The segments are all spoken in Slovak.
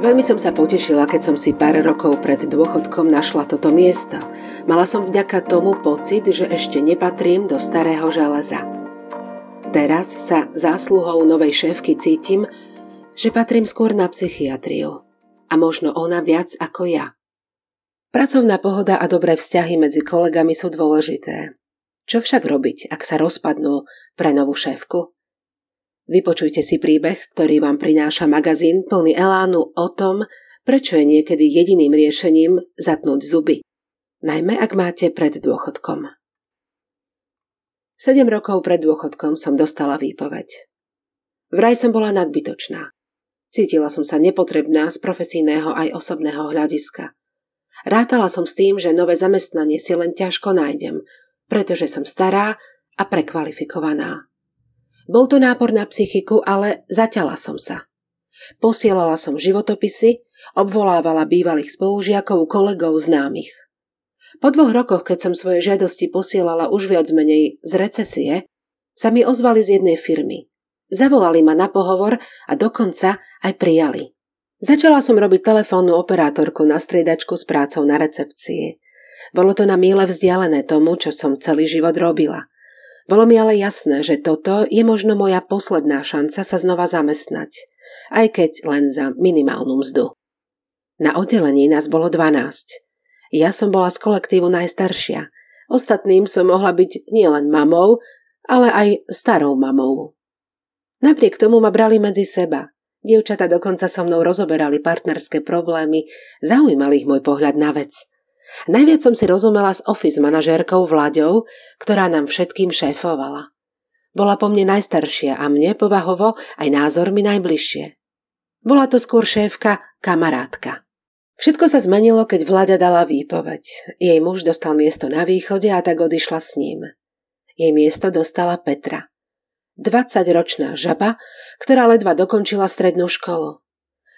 Veľmi som sa potešila, keď som si pár rokov pred dôchodkom našla toto miesto. Mala som vďaka tomu pocit, že ešte nepatrím do starého železa. Teraz sa zásluhou novej šéfky cítim, že patrím skôr na psychiatriu. A možno ona viac ako ja. Pracovná pohoda a dobré vzťahy medzi kolegami sú dôležité. Čo však robiť, ak sa rozpadnú pre novú šéfku? Vypočujte si príbeh, ktorý vám prináša magazín plný elánu o tom, prečo je niekedy jediným riešením zatnúť zuby. Najmä ak máte pred dôchodkom. Sedem rokov pred dôchodkom som dostala výpoveď. Vraj som bola nadbytočná. Cítila som sa nepotrebná z profesijného aj osobného hľadiska. Rátala som s tým, že nové zamestnanie si len ťažko nájdem, pretože som stará a prekvalifikovaná. Bol to nápor na psychiku, ale zaťala som sa. Posielala som životopisy, obvolávala bývalých spolužiakov, kolegov, známych. Po dvoch rokoch, keď som svoje žiadosti posielala už viac menej z recesie, sa mi ozvali z jednej firmy. Zavolali ma na pohovor a dokonca aj prijali. Začala som robiť telefónnu operátorku na striedačku s prácou na recepcii. Bolo to na míle vzdialené tomu, čo som celý život robila. Bolo mi ale jasné, že toto je možno moja posledná šanca sa znova zamestnať, aj keď len za minimálnu mzdu. Na oddelení nás bolo 12. Ja som bola z kolektívu najstaršia. Ostatným som mohla byť nielen mamou, ale aj starou mamou. Napriek tomu ma brali medzi seba. Dievčata dokonca so mnou rozoberali partnerské problémy, zaujímal ich môj pohľad na vec – Najviac som si rozumela s office manažérkou Vlaďou, ktorá nám všetkým šéfovala. Bola po mne najstaršia a mne povahovo aj názormi najbližšie. Bola to skôr šéfka, kamarátka. Všetko sa zmenilo, keď Vlaďa dala výpoveď. Jej muž dostal miesto na východe a tak odišla s ním. Jej miesto dostala Petra. 20-ročná žaba, ktorá ledva dokončila strednú školu.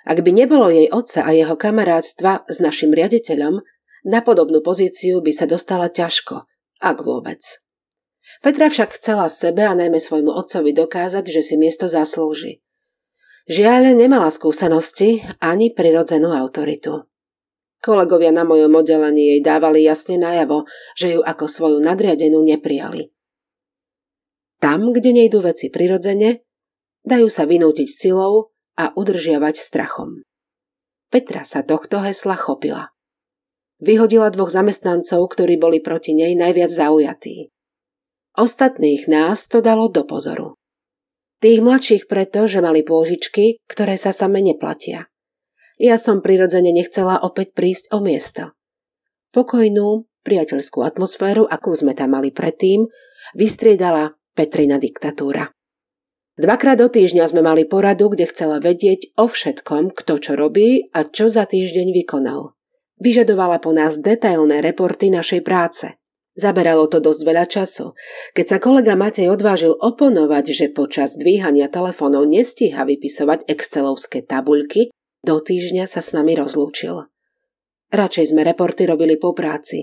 Ak by nebolo jej otca a jeho kamarátstva s našim riaditeľom, na podobnú pozíciu by sa dostala ťažko, ak vôbec. Petra však chcela sebe a najmä svojmu otcovi dokázať, že si miesto zaslúži. Žiaľ, nemala skúsenosti ani prirodzenú autoritu. Kolegovia na mojom oddelení jej dávali jasne najavo, že ju ako svoju nadriadenú neprijali. Tam, kde nejdú veci prirodzene, dajú sa vynútiť silou a udržiavať strachom. Petra sa tohto hesla chopila. Vyhodila dvoch zamestnancov, ktorí boli proti nej najviac zaujatí. Ostatných nás to dalo do pozoru. Tých mladších preto, že mali pôžičky, ktoré sa same neplatia. Ja som prirodzene nechcela opäť prísť o miesto. Pokojnú, priateľskú atmosféru, akú sme tam mali predtým, vystriedala Petrina diktatúra. Dvakrát do týždňa sme mali poradu, kde chcela vedieť o všetkom, kto čo robí a čo za týždeň vykonal. Vyžadovala po nás detailné reporty našej práce. Zaberalo to dosť veľa času. Keď sa kolega Matej odvážil oponovať, že počas dvíhania telefónov nestíha vypisovať excelovské tabuľky, do týždňa sa s nami rozlúčil. Radšej sme reporty robili po práci.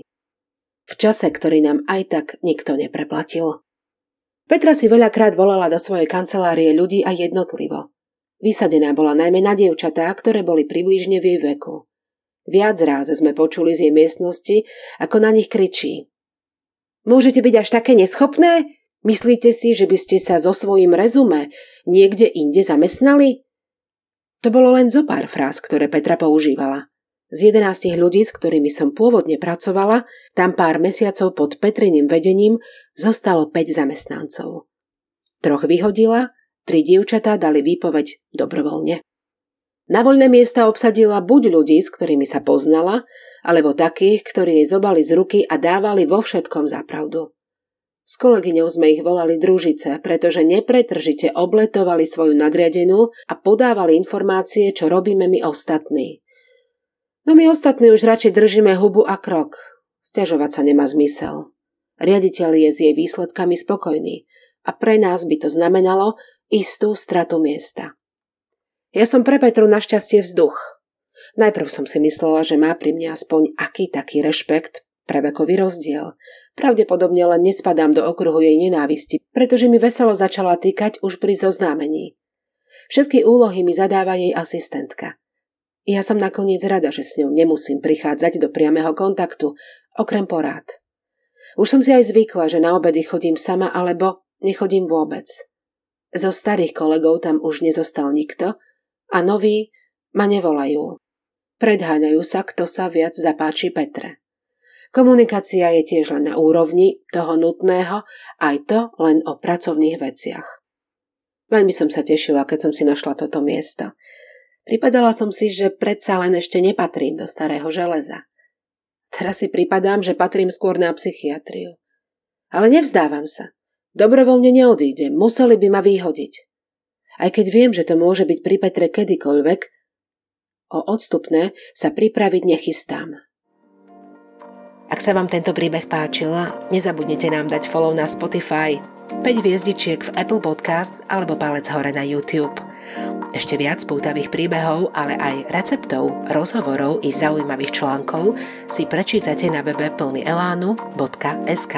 V čase, ktorý nám aj tak nikto nepreplatil. Petra si veľakrát volala do svojej kancelárie ľudí a jednotlivo. Vysadená bola najmä na dievčatá, ktoré boli približne v jej veku. Viac ráz sme počuli z jej miestnosti, ako na nich kričí. Môžete byť až také neschopné? Myslíte si, že by ste sa so svojím rezume niekde inde zamestnali? To bolo len zo pár fráz, ktoré Petra používala. Z jedenástich ľudí, s ktorými som pôvodne pracovala, tam pár mesiacov pod Petriným vedením zostalo 5 zamestnancov. Troch vyhodila, tri dievčatá dali výpoveď dobrovoľne. Na voľné miesta obsadila buď ľudí, s ktorými sa poznala, alebo takých, ktorí jej zobali z ruky a dávali vo všetkom zapravdu. S kolegyňou sme ich volali družice, pretože nepretržite obletovali svoju nadriadenú a podávali informácie, čo robíme my ostatní. No my ostatní už radšej držíme hubu a krok. Sťažovať sa nemá zmysel. Riaditeľ je s jej výsledkami spokojný a pre nás by to znamenalo istú stratu miesta. Ja som pre Petru našťastie vzduch. Najprv som si myslela, že má pri mne aspoň aký taký rešpekt pre rozdiel. Pravdepodobne len nespadám do okruhu jej nenávisti, pretože mi veselo začala týkať už pri zoznámení. Všetky úlohy mi zadáva jej asistentka. Ja som nakoniec rada, že s ňou nemusím prichádzať do priamého kontaktu, okrem porád. Už som si aj zvykla, že na obedy chodím sama alebo nechodím vôbec. Zo starých kolegov tam už nezostal nikto a noví ma nevolajú. Predháňajú sa, kto sa viac zapáči Petre. Komunikácia je tiež len na úrovni toho nutného, aj to len o pracovných veciach. Veľmi som sa tešila, keď som si našla toto miesto. Pripadala som si, že predsa len ešte nepatrím do starého železa. Teraz si pripadám, že patrím skôr na psychiatriu. Ale nevzdávam sa. Dobrovoľne neodídem, museli by ma vyhodiť. Aj keď viem, že to môže byť pri Petre kedykoľvek, o odstupné sa pripraviť nechystám. Ak sa vám tento príbeh páčil, nezabudnite nám dať follow na Spotify, 5 hviezdičiek v Apple Podcast alebo palec hore na YouTube. Ešte viac pútavých príbehov, ale aj receptov, rozhovorov i zaujímavých článkov si prečítate na webe plnyelánu.sk.